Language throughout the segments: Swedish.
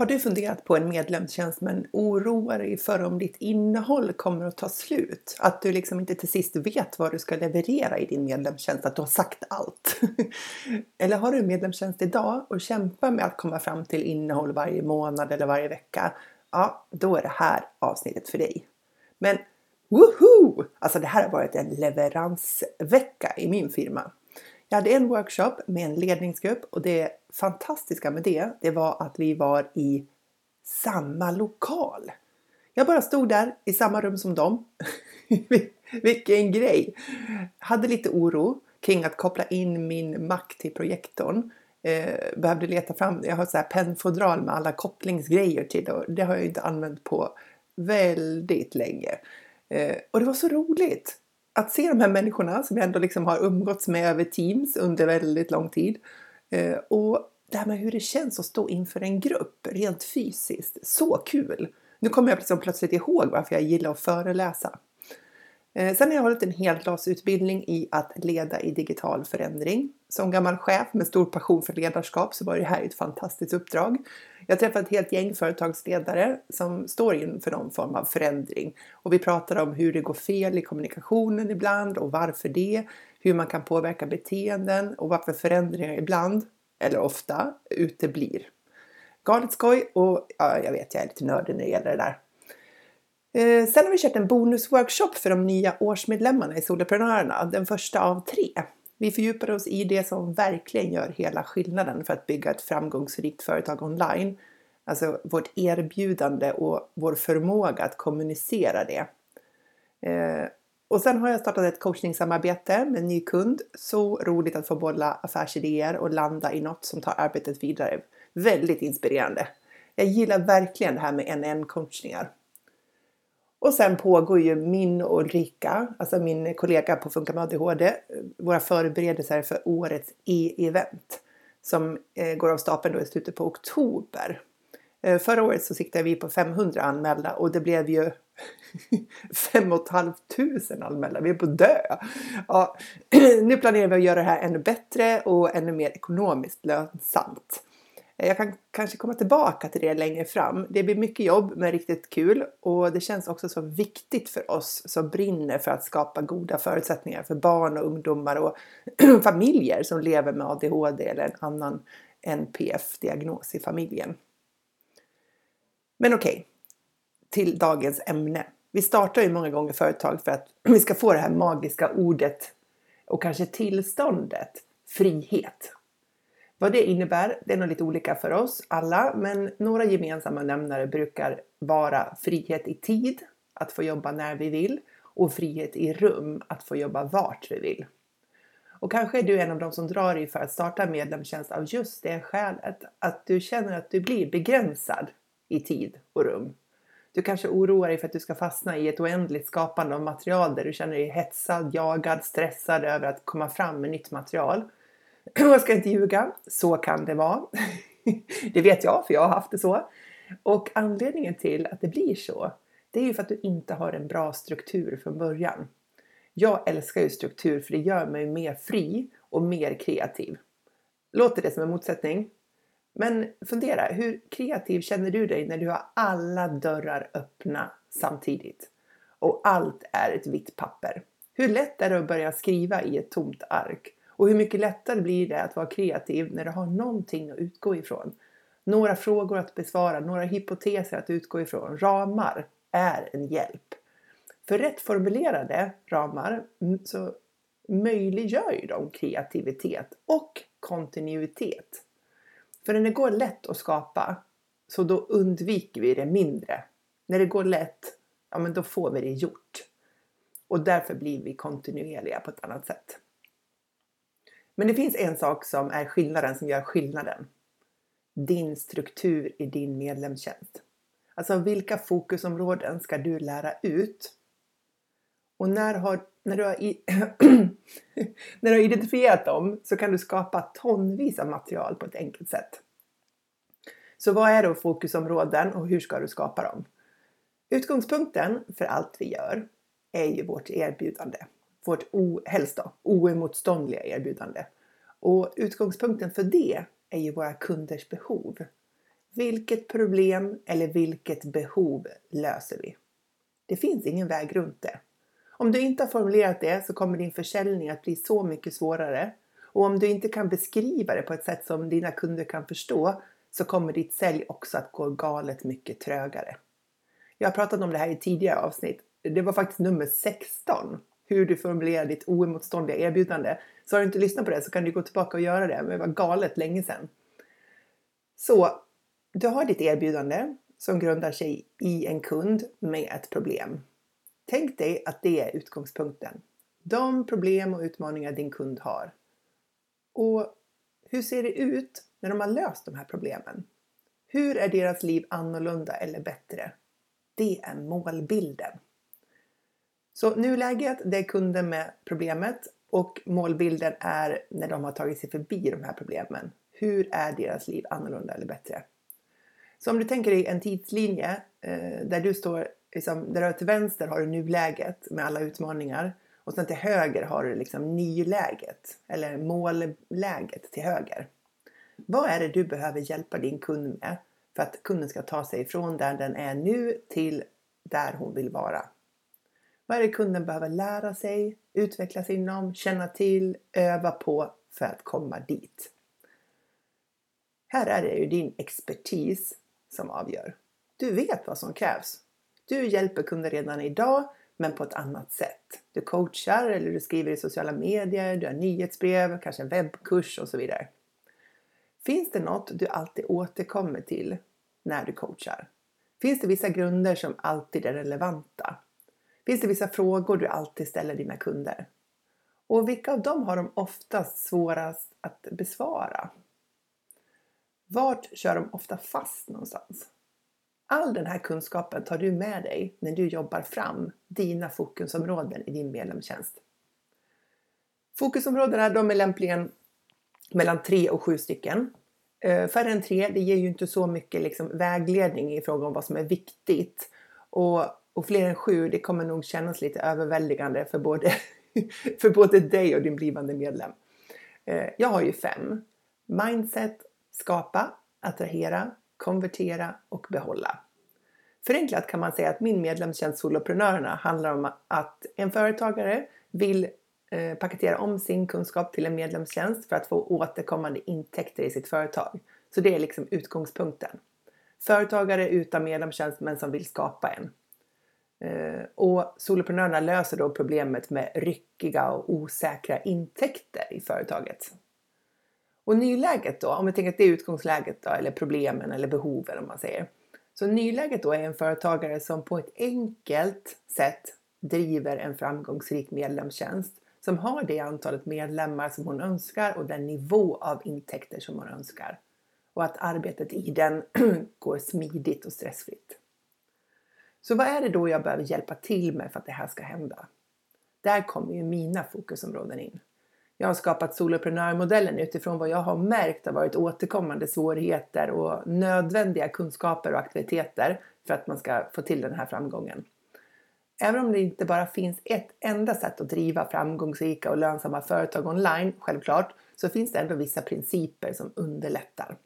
Har du funderat på en medlemstjänst men oroar dig för om ditt innehåll kommer att ta slut? Att du liksom inte till sist vet vad du ska leverera i din medlemstjänst, att du har sagt allt? eller har du en medlemstjänst idag och kämpar med att komma fram till innehåll varje månad eller varje vecka? Ja, då är det här avsnittet för dig. Men woho! Alltså det här har varit en leveransvecka i min firma. Jag hade en workshop med en ledningsgrupp och det fantastiska med det, det var att vi var i samma lokal. Jag bara stod där i samma rum som dem. Vilken grej! Hade lite oro kring att koppla in min Mac till projektorn. Eh, behövde leta fram, jag har så här pennfodral med alla kopplingsgrejer till och det har jag inte använt på väldigt länge. Eh, och det var så roligt! Att se de här människorna som jag ändå liksom har umgåtts med över Teams under väldigt lång tid. Eh, och det här med hur det känns att stå inför en grupp rent fysiskt. Så kul! Nu kommer jag liksom plötsligt ihåg varför jag gillar att föreläsa. Eh, sen har jag hållit en heldagsutbildning i att leda i digital förändring. Som gammal chef med stor passion för ledarskap så var det här ett fantastiskt uppdrag. Jag träffade ett helt gäng företagsledare som står inför någon form av förändring och vi pratade om hur det går fel i kommunikationen ibland och varför det, hur man kan påverka beteenden och varför förändringar ibland, eller ofta, uteblir. Galet skoj och ja, jag vet, jag är lite nördig när det gäller det där. Eh, sen har vi kört en bonusworkshop för de nya årsmedlemmarna i Soloprenörerna, den första av tre. Vi fördjupar oss i det som verkligen gör hela skillnaden för att bygga ett framgångsrikt företag online. Alltså vårt erbjudande och vår förmåga att kommunicera det. Eh, och sen har jag startat ett coachningssamarbete med en ny kund. Så roligt att få bolla affärsidéer och landa i något som tar arbetet vidare. Väldigt inspirerande. Jag gillar verkligen det här med en-en coachningar. Och sen pågår ju min och Ulrika, alltså min kollega på Funka med ADHD, våra förberedelser för årets e-event som eh, går av stapeln då i slutet på oktober. Eh, förra året så siktade vi på 500 anmälda och det blev ju 5 500 anmälda. Vi är på dö! Ja, nu planerar vi att göra det här ännu bättre och ännu mer ekonomiskt lönsamt. Jag kan kanske komma tillbaka till det längre fram. Det blir mycket jobb men riktigt kul och det känns också så viktigt för oss som brinner för att skapa goda förutsättningar för barn och ungdomar och familjer som lever med ADHD eller en annan NPF-diagnos i familjen. Men okej, okay, till dagens ämne. Vi startar ju många gånger företag för att vi ska få det här magiska ordet och kanske tillståndet frihet. Vad det innebär, det är nog lite olika för oss alla, men några gemensamma nämnare brukar vara frihet i tid, att få jobba när vi vill, och frihet i rum, att få jobba vart vi vill. Och kanske är du en av de som drar dig för att starta medlemstjänst av just det skälet, att du känner att du blir begränsad i tid och rum. Du kanske oroar dig för att du ska fastna i ett oändligt skapande av material där du känner dig hetsad, jagad, stressad över att komma fram med nytt material. jag ska inte ljuga, så kan det vara. det vet jag, för jag har haft det så. Och anledningen till att det blir så, det är ju för att du inte har en bra struktur från början. Jag älskar ju struktur för det gör mig mer fri och mer kreativ. Låter det som en motsättning? Men fundera, hur kreativ känner du dig när du har alla dörrar öppna samtidigt? Och allt är ett vitt papper. Hur lätt är det att börja skriva i ett tomt ark? Och hur mycket lättare blir det att vara kreativ när du har någonting att utgå ifrån? Några frågor att besvara, några hypoteser att utgå ifrån. Ramar är en hjälp. För rätt formulerade ramar mm, så möjliggör ju de kreativitet och kontinuitet. För när det går lätt att skapa så då undviker vi det mindre. När det går lätt, ja men då får vi det gjort. Och därför blir vi kontinuerliga på ett annat sätt. Men det finns en sak som är skillnaden som gör skillnaden. Din struktur i din medlemstjänst. Alltså vilka fokusområden ska du lära ut? Och när, har, när, du har i, när du har identifierat dem så kan du skapa tonvis av material på ett enkelt sätt. Så vad är då fokusområden och hur ska du skapa dem? Utgångspunkten för allt vi gör är ju vårt erbjudande. Vårt helst då, oemotståndliga erbjudande. Och utgångspunkten för det är ju våra kunders behov. Vilket problem eller vilket behov löser vi? Det finns ingen väg runt det. Om du inte har formulerat det så kommer din försäljning att bli så mycket svårare. Och om du inte kan beskriva det på ett sätt som dina kunder kan förstå så kommer ditt sälj också att gå galet mycket trögare. Jag har pratat om det här i tidigare avsnitt. Det var faktiskt nummer 16. Hur du formulerar ditt oemotståndliga erbjudande. Så har du inte lyssnat på det så kan du gå tillbaka och göra det. Men det var galet länge sedan. Så du har ditt erbjudande som grundar sig i en kund med ett problem. Tänk dig att det är utgångspunkten. De problem och utmaningar din kund har. Och hur ser det ut när de har löst de här problemen? Hur är deras liv annorlunda eller bättre? Det är målbilden. Så nuläget, det är kunden med problemet och målbilden är när de har tagit sig förbi de här problemen. Hur är deras liv annorlunda eller bättre? Så om du tänker dig en tidslinje eh, där du står, liksom, där du till vänster har du nuläget med alla utmaningar och sen till höger har du liksom nyläget eller målläget till höger. Vad är det du behöver hjälpa din kund med för att kunden ska ta sig från där den är nu till där hon vill vara? Vad är det kunden behöver lära sig, utvecklas inom, känna till, öva på för att komma dit? Här är det ju din expertis som avgör. Du vet vad som krävs. Du hjälper kunder redan idag men på ett annat sätt. Du coachar eller du skriver i sociala medier, du har nyhetsbrev, kanske en webbkurs och så vidare. Finns det något du alltid återkommer till när du coachar? Finns det vissa grunder som alltid är relevanta? Finns det vissa frågor du alltid ställer dina kunder? Och vilka av dem har de oftast svårast att besvara? Vart kör de ofta fast någonstans? All den här kunskapen tar du med dig när du jobbar fram dina fokusområden i din medlemstjänst. Fokusområdena de är lämpligen mellan tre och sju stycken. Eh, färre än tre, det ger ju inte så mycket liksom vägledning i fråga om vad som är viktigt. Och, och fler än sju, det kommer nog kännas lite överväldigande för både, för både dig och din blivande medlem. Eh, jag har ju fem. Mindset, skapa, attrahera, konvertera och behålla. Förenklat kan man säga att min medlemstjänst Soloprenörerna handlar om att en företagare vill eh, paketera om sin kunskap till en medlemstjänst för att få återkommande intäkter i sitt företag. Så det är liksom utgångspunkten. Företagare utan medlemstjänst men som vill skapa en. Eh, och soloprenörerna löser då problemet med ryckiga och osäkra intäkter i företaget. Och nyläget då, om vi tänker att det är utgångsläget då, eller problemen eller behoven om man säger. Så nyläget då är en företagare som på ett enkelt sätt driver en framgångsrik medlemstjänst som har det antalet medlemmar som hon önskar och den nivå av intäkter som hon önskar. Och att arbetet i den går smidigt och stressfritt. Så vad är det då jag behöver hjälpa till med för att det här ska hända? Där kommer ju mina fokusområden in. Jag har skapat soloprenörmodellen utifrån vad jag har märkt har varit återkommande svårigheter och nödvändiga kunskaper och aktiviteter för att man ska få till den här framgången. Även om det inte bara finns ett enda sätt att driva framgångsrika och lönsamma företag online, självklart, så finns det ändå vissa principer som underlättar.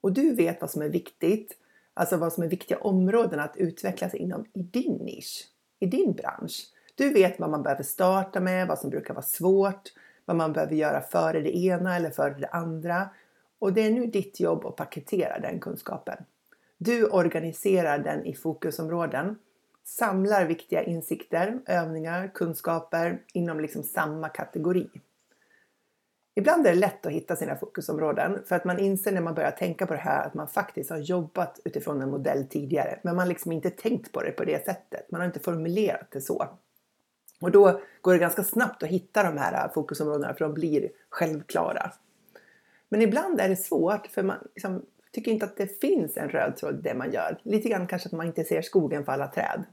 Och du vet vad som är viktigt, alltså vad som är viktiga områden att utvecklas inom i din nisch, i din bransch. Du vet vad man behöver starta med, vad som brukar vara svårt, vad man behöver göra före det ena eller före det andra. Och det är nu ditt jobb att paketera den kunskapen. Du organiserar den i fokusområden, samlar viktiga insikter, övningar, kunskaper inom liksom samma kategori. Ibland är det lätt att hitta sina fokusområden för att man inser när man börjar tänka på det här att man faktiskt har jobbat utifrån en modell tidigare men man liksom inte tänkt på det på det sättet. Man har inte formulerat det så. Och då går det ganska snabbt att hitta de här fokusområdena för de blir självklara. Men ibland är det svårt för man liksom tycker inte att det finns en röd tråd i det man gör. Lite grann kanske att man inte ser skogen för alla träd.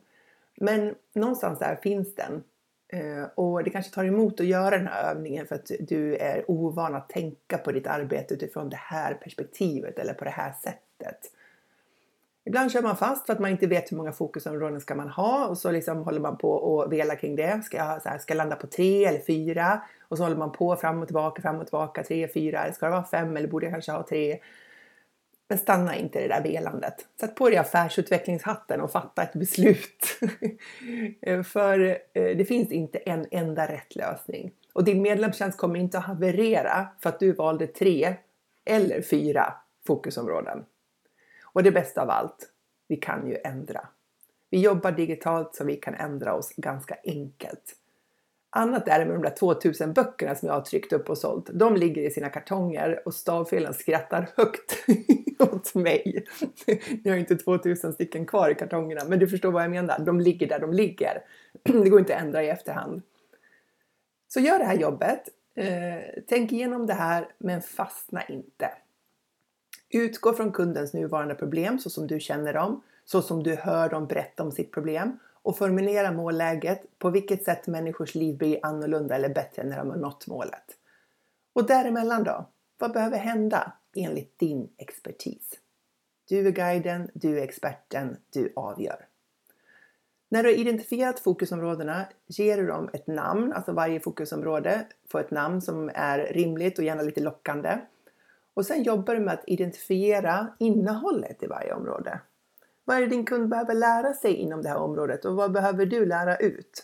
Men någonstans där finns den. Eh, och det kanske tar emot att göra den här övningen för att du är ovan att tänka på ditt arbete utifrån det här perspektivet eller på det här sättet. Ibland kör man fast för att man inte vet hur många fokusområden ska man ha och så liksom håller man på och velar kring det. Ska jag, så här, ska jag landa på tre eller fyra? Och så håller man på fram och tillbaka, fram och tillbaka, tre, fyra, ska det vara fem eller borde jag kanske ha tre? Men stanna inte i det där velandet. Sätt på dig affärsutvecklingshatten och fatta ett beslut. För eh, det finns inte en enda rätt lösning. Och din medlemstjänst kommer inte att haverera för att du valde tre eller fyra fokusområden. Och det bästa av allt, vi kan ju ändra. Vi jobbar digitalt så vi kan ändra oss ganska enkelt. Annat är det med de där 2000 böckerna som jag har tryckt upp och sålt. De ligger i sina kartonger och stavfelen skrattar högt åt mig. Jag har inte 2000 stycken kvar i kartongerna, men du förstår vad jag menar. De ligger där de ligger. Det går inte att ändra i efterhand. Så gör det här jobbet. Eh, tänk igenom det här, men fastna inte. Utgå från kundens nuvarande problem så som du känner dem, så som du hör dem berätta om sitt problem och formulera målläget på vilket sätt människors liv blir annorlunda eller bättre när de har nått målet. Och däremellan då? Vad behöver hända enligt din expertis? Du är guiden, du är experten, du avgör. När du har identifierat fokusområdena ger du dem ett namn, alltså varje fokusområde får ett namn som är rimligt och gärna lite lockande. Och sen jobbar du med att identifiera innehållet i varje område. Vad är det din kund behöver lära sig inom det här området och vad behöver du lära ut?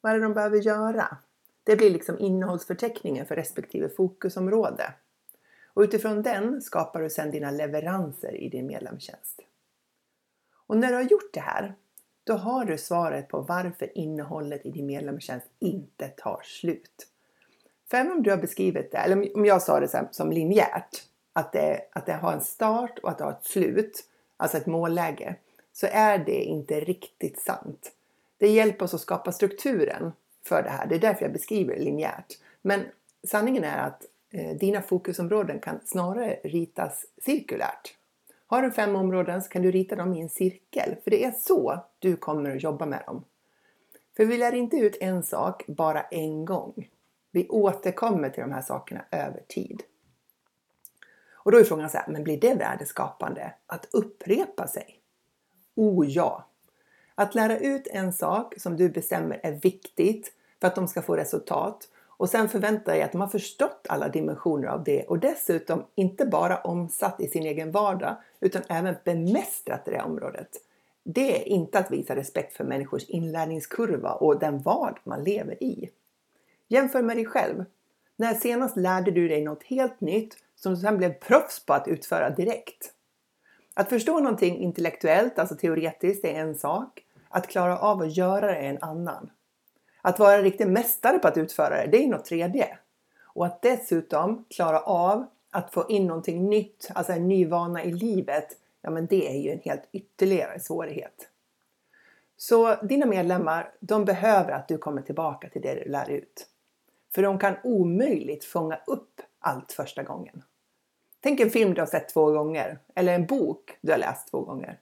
Vad är det de behöver göra? Det blir liksom innehållsförteckningen för respektive fokusområde. Och utifrån den skapar du sedan dina leveranser i din medlemstjänst. Och när du har gjort det här, då har du svaret på varför innehållet i din medlemstjänst inte tar slut. För även om du har beskrivit det, eller om jag sa det som linjärt, att det, att det har en start och att det har ett slut, alltså ett målläge, så är det inte riktigt sant. Det hjälper oss att skapa strukturen för det här. Det är därför jag beskriver det linjärt. Men sanningen är att eh, dina fokusområden kan snarare ritas cirkulärt. Har du fem områden så kan du rita dem i en cirkel, för det är så du kommer att jobba med dem. För vi lär inte ut en sak bara en gång. Vi återkommer till de här sakerna över tid. Och då är frågan så här, men blir det värdeskapande att upprepa sig? Oh ja! Att lära ut en sak som du bestämmer är viktigt för att de ska få resultat och sen förvänta dig att de har förstått alla dimensioner av det och dessutom inte bara omsatt i sin egen vardag utan även bemästrat det området. Det är inte att visa respekt för människors inlärningskurva och den vardag man lever i. Jämför med dig själv. När senast lärde du dig något helt nytt som du blev proffs på att utföra direkt? Att förstå någonting intellektuellt, alltså teoretiskt, är en sak. Att klara av att göra det är en annan. Att vara riktig mästare på att utföra det, det är något tredje. Och att dessutom klara av att få in någonting nytt, alltså en ny vana i livet, ja men det är ju en helt ytterligare svårighet. Så dina medlemmar, de behöver att du kommer tillbaka till det du lär ut. För de kan omöjligt fånga upp allt första gången. Tänk en film du har sett två gånger, eller en bok du har läst två gånger.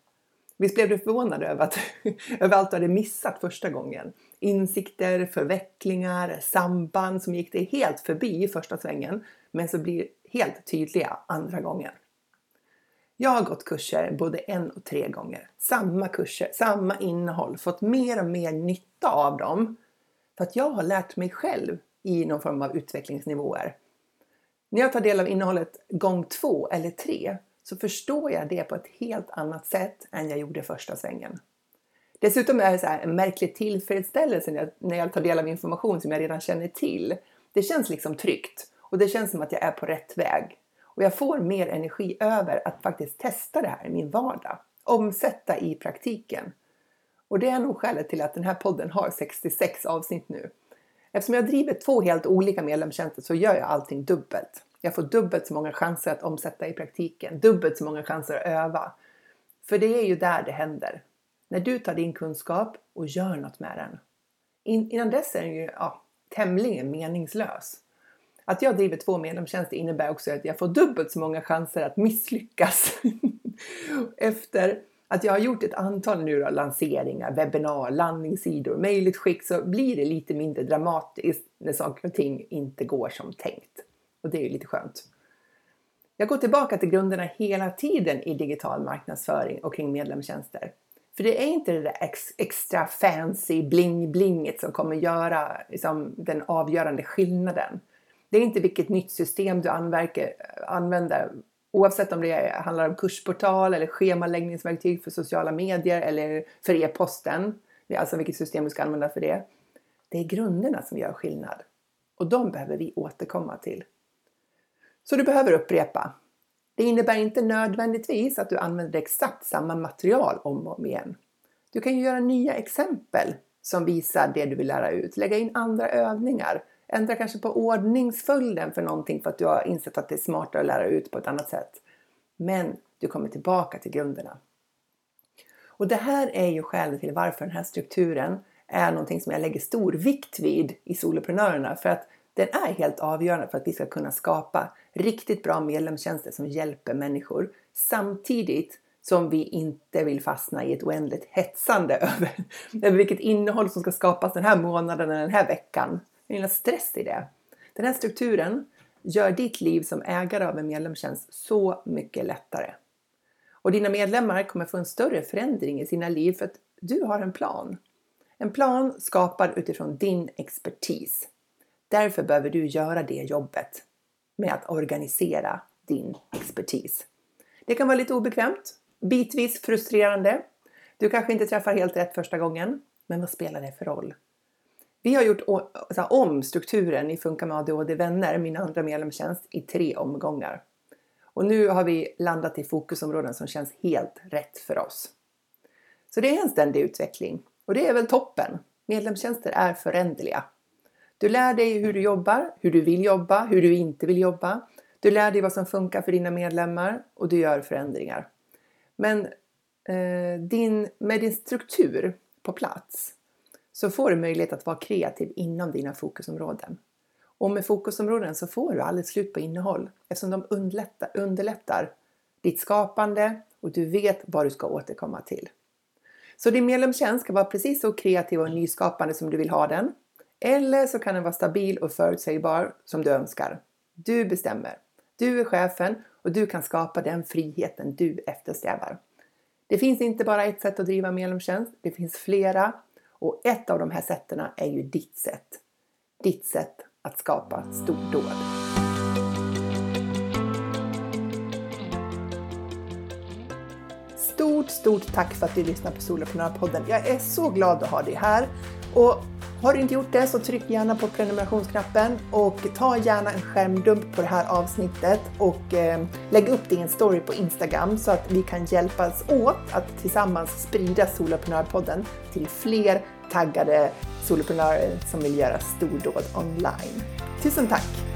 Visst blev du förvånad över, att, över allt du hade missat första gången? Insikter, förvecklingar, samband som gick dig helt förbi i första svängen men som blir helt tydliga andra gången. Jag har gått kurser både en och tre gånger. Samma kurser, samma innehåll, fått mer och mer nytta av dem. För att jag har lärt mig själv i någon form av utvecklingsnivåer. När jag tar del av innehållet gång två eller tre så förstår jag det på ett helt annat sätt än jag gjorde första svängen. Dessutom är det så en märklig tillfredsställelse när jag tar del av information som jag redan känner till. Det känns liksom tryggt och det känns som att jag är på rätt väg. Och jag får mer energi över att faktiskt testa det här i min vardag. Omsätta i praktiken. Och det är nog skälet till att den här podden har 66 avsnitt nu. Eftersom jag driver två helt olika medlemstjänster så gör jag allting dubbelt. Jag får dubbelt så många chanser att omsätta i praktiken, dubbelt så många chanser att öva. För det är ju där det händer. När du tar din kunskap och gör något med den. In, innan dess är den ju ja, tämligen meningslös. Att jag driver två medlemstjänster innebär också att jag får dubbelt så många chanser att misslyckas. Efter att jag har gjort ett antal nu då, lanseringar, webbinar, landningssidor, mejlutskick så blir det lite mindre dramatiskt när saker och ting inte går som tänkt. Och det är ju lite skönt. Jag går tillbaka till grunderna hela tiden i digital marknadsföring och kring medlemstjänster. För det är inte det där ex, extra fancy bling-blinget som kommer göra liksom, den avgörande skillnaden. Det är inte vilket nytt system du använder, oavsett om det handlar om kursportal eller schemaläggningsverktyg för sociala medier eller för e-posten. Det är alltså vilket system du ska använda för det. Det är grunderna som gör skillnad och de behöver vi återkomma till. Så du behöver upprepa. Det innebär inte nödvändigtvis att du använder exakt samma material om och om igen. Du kan ju göra nya exempel som visar det du vill lära ut, lägga in andra övningar, ändra kanske på ordningsföljden för någonting för att du har insett att det är smartare att lära ut på ett annat sätt. Men du kommer tillbaka till grunderna. Och det här är ju skälet till varför den här strukturen är någonting som jag lägger stor vikt vid i soloprenörerna för att den är helt avgörande för att vi ska kunna skapa riktigt bra medlemstjänster som hjälper människor samtidigt som vi inte vill fastna i ett oändligt hetsande över, över vilket innehåll som ska skapas den här månaden eller den här veckan. Det är en stress i det. Den här strukturen gör ditt liv som ägare av en medlemstjänst så mycket lättare. Och dina medlemmar kommer få en större förändring i sina liv för att du har en plan. En plan skapad utifrån din expertis. Därför behöver du göra det jobbet med att organisera din expertis. Det kan vara lite obekvämt, bitvis frustrerande. Du kanske inte träffar helt rätt första gången, men vad spelar det för roll? Vi har gjort om strukturen i Funka med ADHD vänner, min andra medlemstjänst, i tre omgångar. Och nu har vi landat i fokusområden som känns helt rätt för oss. Så det är en ständig utveckling och det är väl toppen. Medlemstjänster är föränderliga. Du lär dig hur du jobbar, hur du vill jobba, hur du inte vill jobba. Du lär dig vad som funkar för dina medlemmar och du gör förändringar. Men eh, din, med din struktur på plats så får du möjlighet att vara kreativ inom dina fokusområden. Och med fokusområden så får du aldrig slut på innehåll eftersom de underlättar, underlättar ditt skapande och du vet vad du ska återkomma till. Så din medlemstjänst ska vara precis så kreativ och nyskapande som du vill ha den. Eller så kan den vara stabil och förutsägbar som du önskar. Du bestämmer. Du är chefen och du kan skapa den friheten du eftersträvar. Det finns inte bara ett sätt att driva medlemstjänst, det finns flera och ett av de här sätten är ju ditt sätt. Ditt sätt att skapa stordåd. Stort, stort tack för att du lyssnar på Soloprenörpodden. Jag är så glad att ha dig här. Och har du inte gjort det så tryck gärna på prenumerationsknappen och ta gärna en skärmdump på det här avsnittet och eh, lägg upp det i en story på Instagram så att vi kan hjälpas åt att tillsammans sprida Soloprenörpodden till fler taggade soloprenörer som vill göra stordåd online. Tusen tack!